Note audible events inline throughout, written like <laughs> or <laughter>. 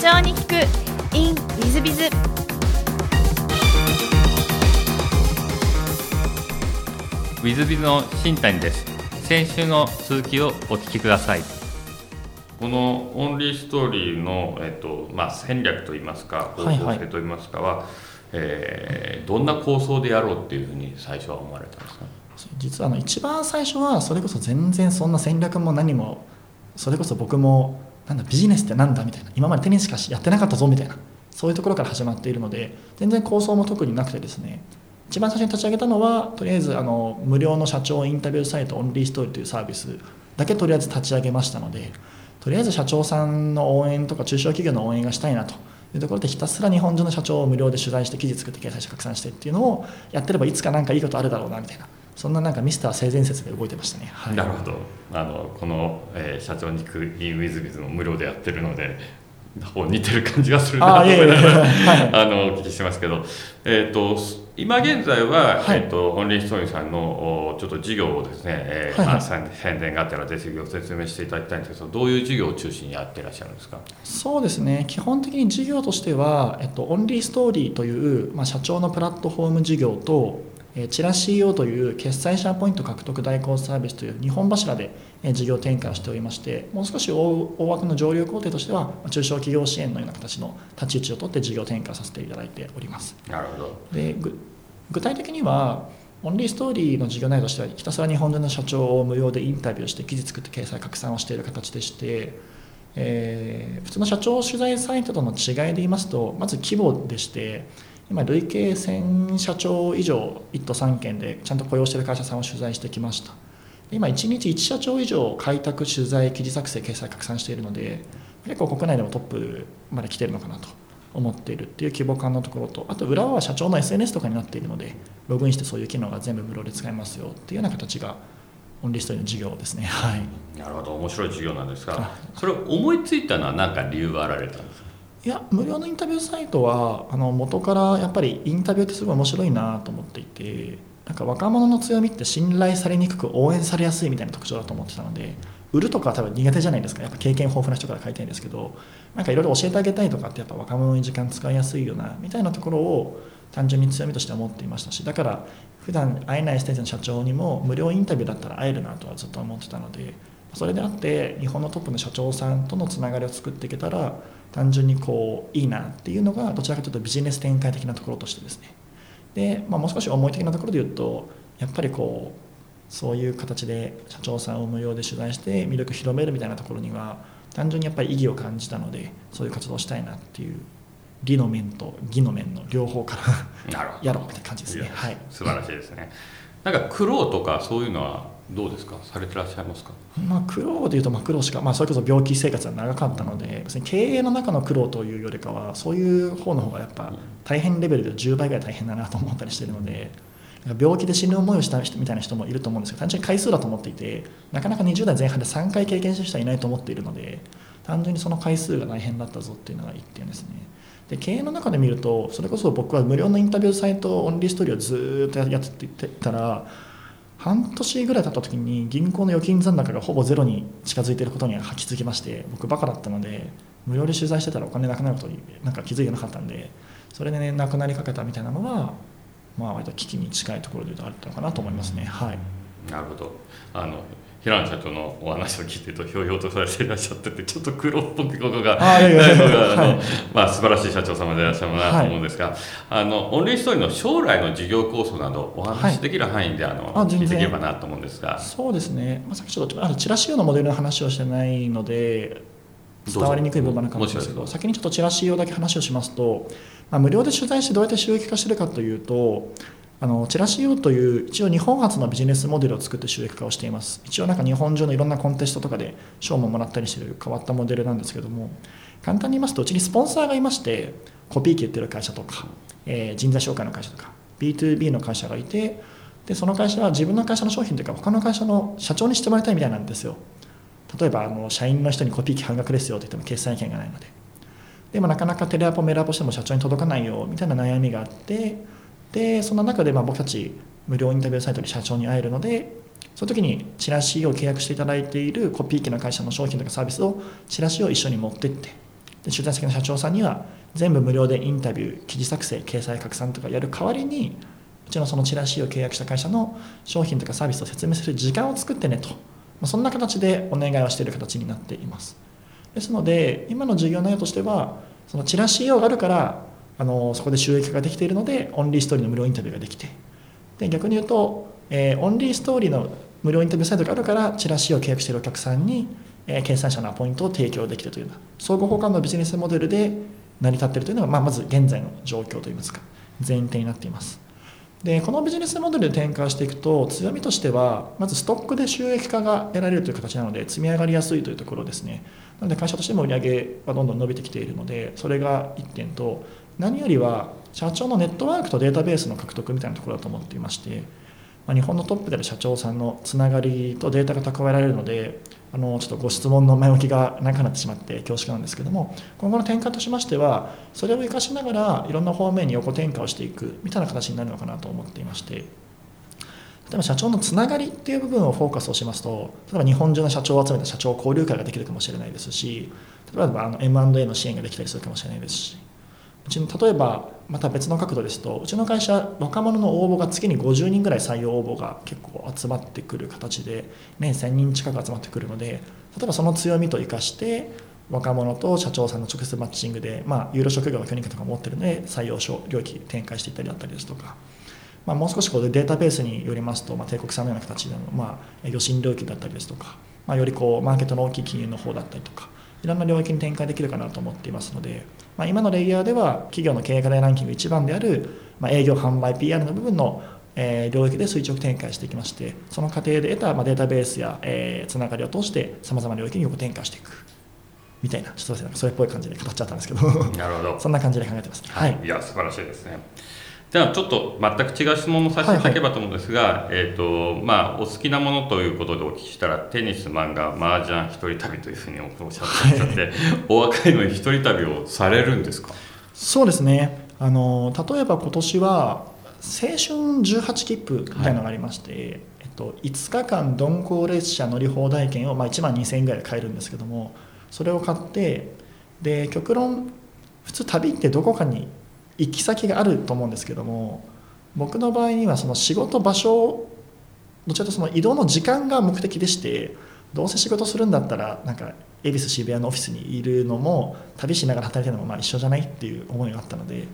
長に聞く in ウィズビズ。ウィズビズの新谷です。先週の続きをお聞きください。このオンリーストーリーの、えっとまあ、戦略といいますか方向性といいますかは、はいはい、えー、どんな構想でやろうっていうふうに最初は思われたんですか？実はあの一番最初はそれこそ全然そんな戦略も何もそれこそ僕もなんだビジネスってなんだみたいな。今までテニスしかやってなかったぞみたいな。そういうところから始まっているので全然構想も特になくてですね。一番最初に立ち上げたのはとりあえずあの無料の社長インタビューサイトオンリーストーリーというサービスだけとりあえず立ち上げましたのでとりあえず社長さんの応援とか中小企業の応援がしたいなと。いうところでひたすら日本中の社長を無料で取材して記事作って掲載して拡散してっていうのをやってればいつか何かいいことあるだろうなみたいな。そんななんかミスター性善説で動いてましたね、はい、なるほど。あのこの、えー、社長に行くインウィズビズも無料でやってるので似てる感じがするなと思いながら <laughs> あのお聞きしてますけど、えーと、今現在は、はい、えーと、オンリーストーリーさんのちょっと事業をですね、えーはいはい、宣伝があったらぜひご説明していただきたいんですけどどういう事業を中心にやっていらっしゃるんですか？そうですね。基本的に事業としては、えっと、オンリーストーリーという、まあ、社長のプラットフォーム事業とチラシ EO という決済者ポイント獲得代行サービスという2本柱で事業展開をしておりましてもう少し大枠の上流工程としては中小企業支援のような形の立ち位置を取って事業展開させていただいております。なるほど。で具体的にはオンリーストーリーの事業内容としてはひたすら日本人の社長を無料でインタビューして記事作って掲載拡散をしている形でして、えー、普通の社長取材サイトとの違いで言いますとまず規模でして今累計1000社長以上1都3県でちゃんと雇用している会社さんを取材してきました。今1日1社長以上開拓取材記事作成掲載拡散しているので結構国内でもトップまで来てるのかなと思っているっていう規模感のところとあと裏は社長の SNS とかになっているのでログインしてそういう機能が全部無料で使えますよっていうような形がオンリーストリーの事業ですね。はい。なるほど。面白い事業なんですがそれを思いついたのは何か理由があられたんですか？いや無料のインタビューサイトはあの元からやっぱりインタビューってすごい面白いなと思っていてなんか若者の強みって信頼されにくく応援されやすいみたいな特徴だと思ってたので売るとかは多分苦手じゃないですか。やっぱ経験豊富な人から書いたいんですけどなんかいろいろ教えてあげたいとかってやっぱ若者に時間使いやすいよなみたいなところを単純に強みとして思っていましたしだから普段会えないステージの社長にも無料インタビューだったら会えるなとはずっと思ってたのでそれであって日本のトップの社長さんとのつながりを作っていけたら単純にこういいなっていうのがどちらかというとビジネス展開的なところとしてですねで、まあ、もう少し思い的なところで言うとやっぱりこうそういう形で社長さんを無料で取材して魅力広めるみたいなところには単純にやっぱり意義を感じたのでそういう活動をしたいなっていう理の面と義の面の両方から <laughs> やろうみたいな感じですね。はい、素晴らしいですね。なんか苦労とかそういうのはどうですか？されてらっしゃいますか、まあ、苦労でいうとまあ苦労しか、まあ、それこそ病気生活が長かったので別に経営の中の苦労というよりかはそういう方の方がやっぱ大変レベルで10倍ぐらい大変だなと思ったりしているので病気で死ぬ思いをした人みたいな人もいると思うんですけど単純に回数だと思っていてなかなか20代前半で3回経験した人はいないと思っているので単純にその回数が大変だったぞっていうのが1点ですね。で経営の中で見るとそれこそ僕は無料のインタビューサイトオンリーストーリーをずっとやってたら半年ぐらい経った時に銀行の預金残高がほぼゼロに近づいていることには気づきまして僕バカだったので無料で取材してたらお金なくなることになんか気づいてなかったんでそれでねなくなりかけたみたいなのはまあ割と危機に近いところであったのかなと思いますね。はい。なるほど。あの平野社長のお話を聞いてるとひょうひょうとされていらっしゃっててちょっと苦労っぽくことがないのがまあ素晴らしい社長様でいらっしゃるなと思うんです。が、はい、あのオンリーストーリーの将来の事業構想などお話しできる範囲で、あの聞いていければなと思うんですが。そうですね、まあ、さっきちょっとあのチラシ用のモデルの話をしてないので伝わりにくい部分なかもしれないですけど先にちょっとチラシ用だけ話をしますと、まあ、無料で取材してどうやって収益化してるかというとあのチラシ U という一応日本初のビジネスモデルを作って収益化をしています。一応なんか日本中のいろんなコンテストとかで賞ももらったりしてる変わったモデルなんですけども簡単に言いますとうちにスポンサーがいましてコピー機売ってる会社とか、えー、人材紹介の会社とか B2B の会社がいてでその会社は自分の会社の商品というか他の会社の社長にしてもらいたいみたいなんですよ。例えばあの社員の人にコピー機半額ですよって言っても決済権がないので。でもなかなかテレアポメールアポしても社長に届かないよみたいな悩みがあってでその中でまあ僕たち無料インタビューサイトで社長に会えるのでその時にチラシを契約していただいているコピー機の会社の商品とかサービスをチラシを一緒に持ってってで取材先の社長さんには全部無料でインタビュー記事作成掲載拡散とかやる代わりにうちのそのチラシを契約した会社の商品とかサービスを説明する時間を作ってねと、まあ、そんな形でお願いをしている形になっています。ですので今の事業内容としてはそのチラシ用があるからあのそこで収益化ができているのでオンリーストーリーの無料インタビューができてで逆に言うと、えー、オンリーストーリーの無料インタビューサイトがあるからチラシを契約しているお客さんに、えー、掲載者のアポイントを提供できるというような相互交換のビジネスモデルで成り立っているというのが、まあ、まず現在の状況といいますか前提になっています。でこのビジネスモデルで展開していくと強みとしてはまずストックで収益化が得られるという形なので積み上がりやすいというところですね。なので会社としても売り上げはどんどん伸びてきているのでそれが1点と何よりは社長のネットワークとデータベースの獲得みたいなところだと思っていましてまあ、日本のトップである社長さんのつながりとデータが蓄えられるのであのちょっとご質問の前置きがなくなってしまって恐縮なんですけども今後の転換としましてはそれを生かしながらいろんな方面に横転換をしていくみたいな形になるのかなと思っていまして例えば社長のつながりっていう部分をフォーカスをしますと例えば日本中の社長を集めた社長交流会ができるかもしれないですし例えばあの M&A の支援ができたりするかもしれないですしうちの例えばまた別の角度ですとうちの会社若者の応募が月に50人ぐらい採用応募が結構集まってくる形で年1000人近く集まってくるので例えばその強みと生かして若者と社長さんの直接マッチングで、まあ、有料職業の許認可とか持ってるので採用書領域展開していったりだったりですとか、まあ、もう少しこうデータベースによりますと、まあ、帝国さんのような形での、まあ、予診領域だったりですとか、まあ、よりこうマーケットの大きい金融の方だったりとかいろんな領域に展開できるかなと思っていますので、まあ、今のレイヤーでは企業の経営課題ランキング1番である、まあ、営業販売 PR の部分のえー、領域で垂直展開していきましてその過程で得た、まあ、データベースや、えー、つながりを通してさまざまな領域に横展開していく。みたいなちょっとそれっぽい感じで語っちゃったんですけど。なるほど。<laughs> そんな感じで考えてます、はい、いや素晴らしいですねじゃあちょっと全く違う質問をさせていただければと思うんですが、はいはい、えーとまあ、お好きなものということでお聞きしたらテニス漫画麻雀一人旅というふうにおっしゃっていらっしゃって、はい、お若いのに一人旅をされるんですか？そうですね。あの例えば今年は青春18切符みたいなのがありまして、はい、えっと、5日間鈍行列車乗り放題券を、まあ、1万2000円ぐらいで買えるんですけどもそれを買ってで極論普通旅ってどこかに行き先があると思うんですけども僕の場合にはその仕事場所どちらかとその移動の時間が目的でしてどうせ仕事するんだったらなんか恵比寿渋谷のオフィスにいるのも旅しながら働いてるのもまあ一緒じゃないっていう思いがあったので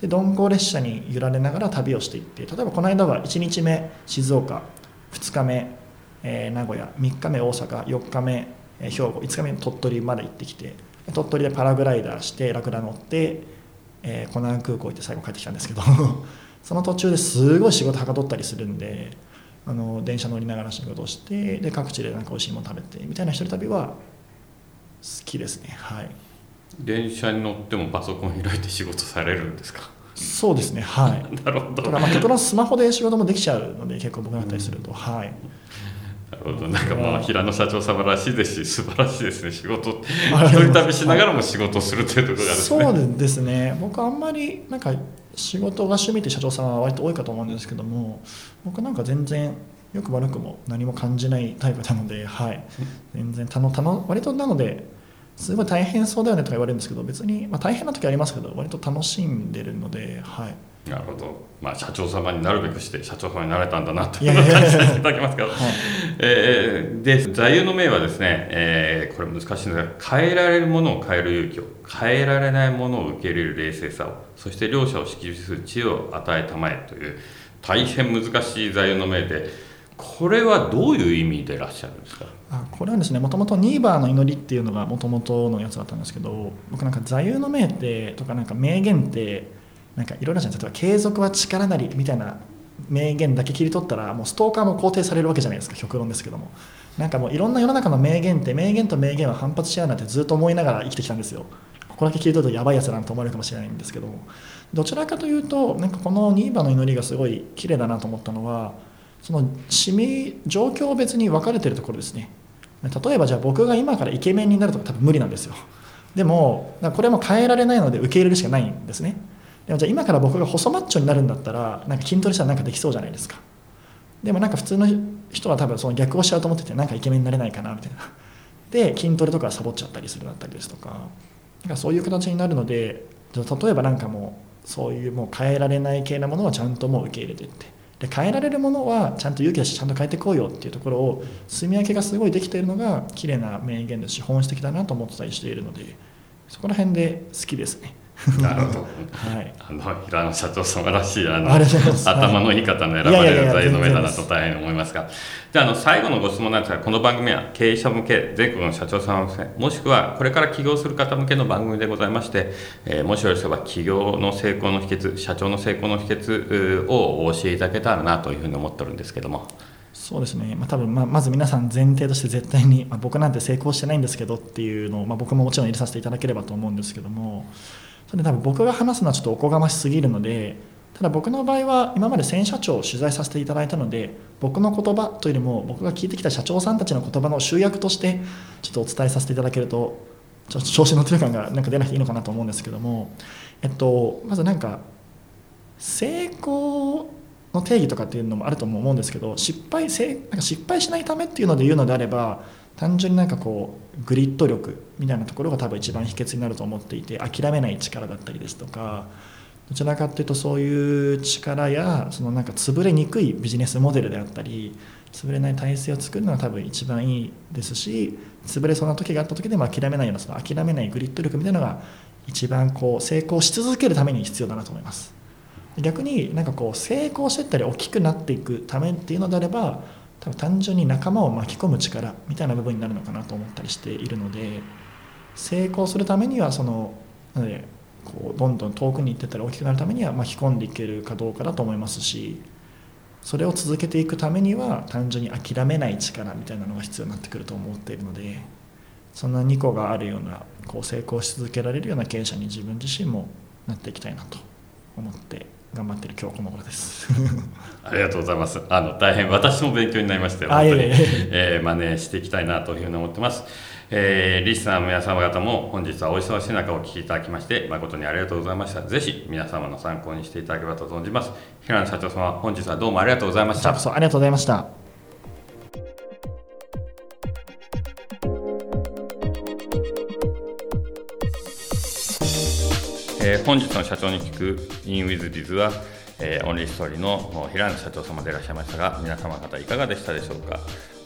で鈍行列車に揺られながら旅をしていって例えばこの間は1日目静岡2日目、え、名古屋3日目大阪4日目、え、兵庫5日目鳥取まで行ってきて鳥取でパラグライダーしてラクダ乗ってえー、コナン空港行って最後帰ってきたんですけど <laughs> その途中ですごい仕事はかどったりするんであの電車乗りながら仕事をしてで各地でなんか美味しいもの食べてみたいな一人旅は好きですね。はい。電車に乗ってもパソコン開いて仕事されるんですか？そうですね。はい。<laughs> なるほど。ただまあ結論スマホで仕事もできちゃうので結構僕だったりすると、うん、はいほど。なんかまあ平野社長様らしいですし素晴らしいですね。仕事一人旅しながらも仕事をするというところがですね。そうですね。僕あんまりなんか仕事が趣味って社長さんは割と多いかと思うんですけども僕なんか全然よく悪くも何も感じないタイプなので、はい、全然たのたの割となのですごい大変そうだよねとか言われるんですけど別に、まあ、大変な時ありますけど割と楽しんでるので、はい、なるほど、まあ、社長様になるべくして社長様になれたんだなという感じさせていただきますけど、はい、えー、で座右の銘はですね、えー、これ難しいんですが変えられるものを変える勇気を変えられないものを受け入れる冷静さをそして両者を識する知恵を与えたまえという大変難しい座右の銘でこれはどういう意味でいらっしゃるんですか？あこれはですねもともとニーバーの祈りっていうのがもともとのやつだったんですけど僕なんか座右の銘ってとかなんか名言ってなんかいろいろじゃな例えば継続は力なりみたいな名言だけ切り取ったらもうストーカーも肯定されるわけじゃないですか極論ですけども。なんかもういろんな世の中の名言って名言と名言は反発し合うなんてずっと思いながら生きてきたんですよ。ここだけ切り取るとやばいやつだなと思われるかもしれないんですけども。どちらかというとなんかこのニーバの祈りがすごい綺麗だなと思ったのはそのシミ状況別に分かれてるところですね。例えばじゃあ僕が今からイケメンになるとか多分無理なんですよ。でもこれも変えられないので受け入れるしかないんですね。でもじゃあ今から僕が細マッチョになるんだったらなんか筋トレしたらなんかできそうじゃないですか。でもなんか普通の人は多分その逆をしちゃうと思っててなんかイケメンになれないかなみたいな。で筋トレとかサボっちゃったりするだったりですとか。なんかそういう形になるので例えばなんかもうそういうもう変えられない系なものはちゃんともう受け入れてって。で変えられるものはちゃんと勇気出してちゃんと変えていこうよっていうところを住み分けがすごいできているのが綺麗な名言ですし本質的だなと思ってたりしているのでそこら辺で好きですね。<laughs> なるほど。はい。あの平野社長様らしいあの頭のいい方の選ばれる座右の銘だなと大変思いますが、じゃあの最後のご質問なんですが、この番組は経営者向け全国の社長様向け、もしくはこれから起業する方向けの番組でございまして、えー、もしよろしければ起業の成功の秘訣、社長の成功の秘訣をお教えいただけたらなというふうに思ってるんですけども。そうですね、まあ、多分まあまず皆さん前提として絶対に、まあ、僕なんて成功してないんですけどっていうのを、まあ、僕ももちろん入れさせていただければと思うんですけどもそれ多分僕が話すのはちょっとおこがましすぎるのでただ僕の場合は今まで1000社長を取材させていただいたので僕の言葉というよりも僕が聞いてきた社長さんたちの言葉の集約としてちょっとお伝えさせていただけるとちょっと調子のってる感がなんか出なくていいのかなと思うんですけども、えっと、まずなんか成功の定義とかっていうのもあると思うんですけど失敗せなんか失敗しないためっていうので言うのであれば単純になんかこうグリッド力みたいなところが多分一番秘訣になると思っていて諦めない力だったりですとかどちらかっていうとそういう力やそのなんか潰れにくいビジネスモデルであったり潰れない体制を作るのが多分一番いいですし潰れそうな時があった時でも諦めないようなその諦めないグリッド力みたいなのが一番こう成功し続けるために必要だなと思います。逆になんかこう成功していったり大きくなっていくためっていうのであれば多分単純に仲間を巻き込む力みたいな部分になるのかなと思ったりしているので成功するためにはそのなのでこうどんどん遠くに行ってったら大きくなるためには巻き込んでいけるかどうかだと思いますしそれを続けていくためには単純に諦めない力みたいなのが必要になってくると思っているのでそんな2個があるようなこう成功し続けられるような経営者に自分自身もなっていきたいなと思って頑張ってる今日この頃です。ありがとうございます。あの大変私も勉強になりまして本当に、えー、真似していきたいなというふうに思ってます、えー、リスナーの皆様方も本日はお忙しい中お聞きいただきまして誠にありがとうございました。ぜひ皆様の参考にしていただければと存じます。平野社長様本日はどうもありがとうございました。ありがとうございましたえー、本日の社長に聞く InWithDiz は、えー、オンリーストーリーの平野社長様でいらっしゃいましたが皆様方いかがでしたでしょうか？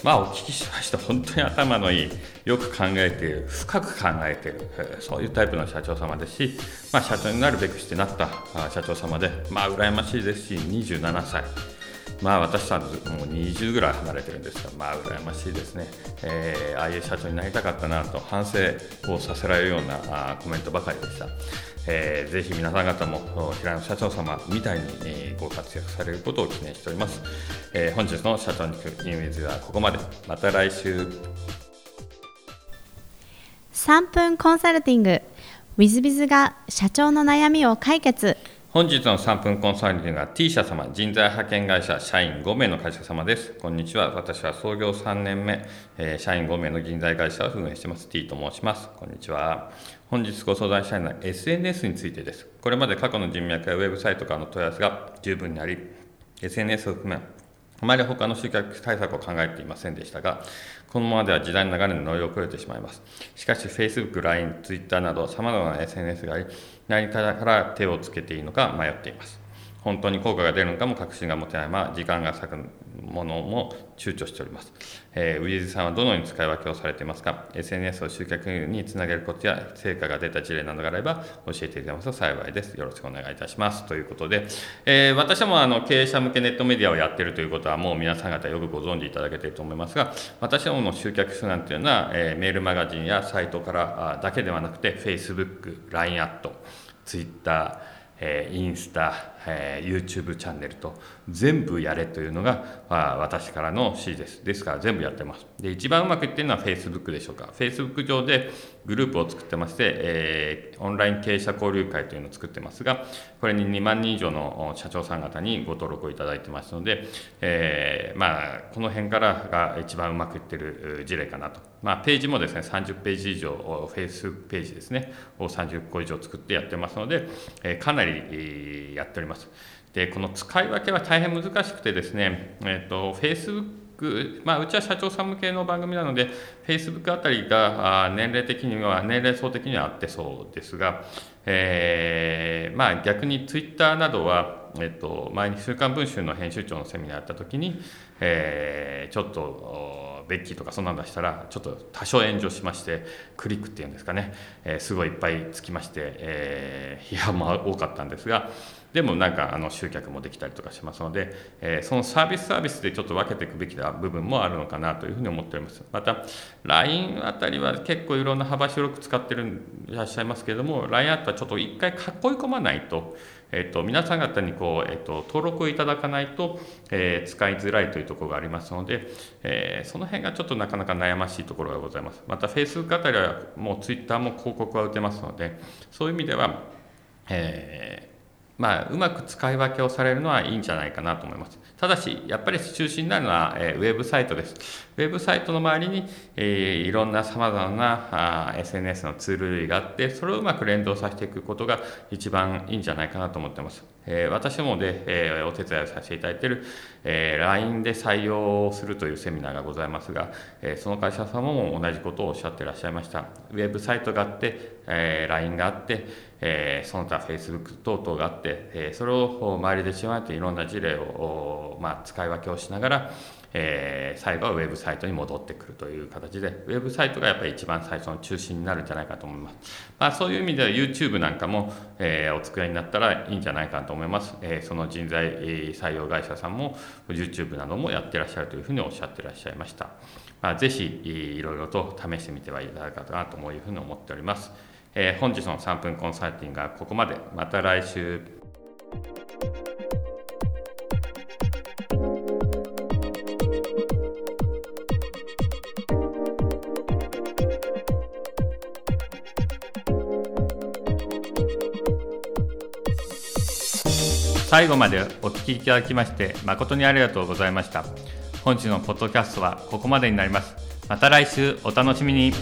まあお聞きしました本当に頭のいいよく考えている深く考えている、えー、そういうタイプの社長様ですし、まあ、社長になるべくしてなった社長様でまあ羨ましいですし27歳。まあ私さんもう20ぐらい離れてるんですが、まあ羨ましいですね、えー、ああいう社長になりたかったなと反省をさせられるようなあコメントばかりでした。えー、ぜひ皆さん方も平野社長様みたいに、えー、ご活躍されることを記念しております、えー、本日の社長にイメージはここまでまた来週3分コンサルティング WithBiz が社長の悩みを解決本日の3分コンサルティングは T 社様、人材派遣会社社員5名の会社様です。こんにちは。私は創業3年目、えー、社員5名の人材会社を運営しています T と申します。こんにちは。本日ご相談したいのは SNS についてです。これまで過去の人脈やウェブサイトからの問い合わせが十分にあり、SNS を含め、あまり他の集客対策を考えていませんでしたが、このままでは時代の流れに乗り遅れてしまいます。しかし、Facebook、LINE、Twitter など様々な SNS があり、何から手をつけていいのか迷っています。本当に効果が出るのかも確信が持てないまま時間が割くものも躊躇しております。えー、ウィズさんはどのように使い分けをされていますか ?SNS を集客につなげることや成果が出た事例などがあれば教えていただけますと幸いです。よろしくお願いいたします。ということで、えー、私もあの経営者向けネットメディアをやっているということはもう皆さん方よくご存知いただけていると思いますが、私どもの集客手段というのは、えー、メールマガジンやサイトからだけではなくて Facebook、LINE アット、Twitter、えー、インスタ、えー、YouTube チャンネルと全部やれというのが、まあ、私からの指示です。ですから全部やってます。で、一番うまくいってるのは Facebook でしょうか。Facebook 上でグループを作ってまして、えー、オンライン経営者交流会というのを作ってますが、これに2万人以上の社長さん方にご登録をいただいてますので、えー、まあ、この辺からが一番うまくいってる事例かなと。まあ、ページもですね、30ページ以上、Facebook ページですね、を30個以上作ってやってますので、えー、かなりやっております。で、この使い分けは大変難しくてですね、えっ、ー、と、Facebook、まあ、うちは社長さん向けの番組なのでフェイスブックあたりが年齢的には年齢層的には合ってそうですが、えー、まあ、逆にツイッターなどは、えっと、前に「週刊文春」の編集長のセミナーやった時に、えー、ちょっとベッキーとかそんなん出したらちょっと多少炎上しましてクリックっていうんですかね、えー、すごいいっぱいつきまして、え批判も多かったんですがでもなんかあの集客もできたりとかしますので、えー、そのサービスサービスでちょっと分けていくべきな部分もあるのかなというふうに思っております。また、LINE あたりは結構いろんな幅広く使ってるいらっしゃいますけれども、LINE アットはちょっと一回囲い込まないと、えっと、皆さん方にこう、えっと、登録をいただかないと、えー、使いづらいというところがありますので、えー、その辺がちょっとなかなか悩ましいところがございます。また、Facebook あたりはもう Twitter も広告は打てますので、そういう意味では、えーまあ、うまく使い分けをされるのはいいんじゃないかなと思います。ただし、やっぱり中心になるのは、えー、ウェブサイトです。ウェブサイトの周りに、えー、いろんなさまざまなあ SNS のツール類があって、それをうまく連動させていくことが一番いいんじゃないかなと思ってます。えー、私もで、えー、お手伝いをさせていただいている、えー、LINE で採用するというセミナーがございますが、えー、その会社様も同じことをおっしゃっていらっしゃいました。ウェブサイトがあって、えー、LINE があって、えー、その他 Facebook 等々があって、えー、それを周りでしまっていろんな事例を、まあ、使い分けをしながら、えー、最後はウェブサイトに戻ってくるという形で、ウェブサイトがやっぱり一番最初の中心になるんじゃないかと思います。まあ、そういう意味では YouTube なんかも、えー、お作りになったらいいんじゃないかと思います。えー、その人材採用会社さんも YouTube などもやってらっしゃるというふうにおっしゃってらっしゃいました。まあ、ぜひいろいろと試してみてはいただけたらというふうに思っております。えー、本日の3分コンサルティングはここまで。また来週。最後までお聞きいただきまして誠にありがとうございました。本日のポッドキャストはここまでになります。また来週お楽しみに。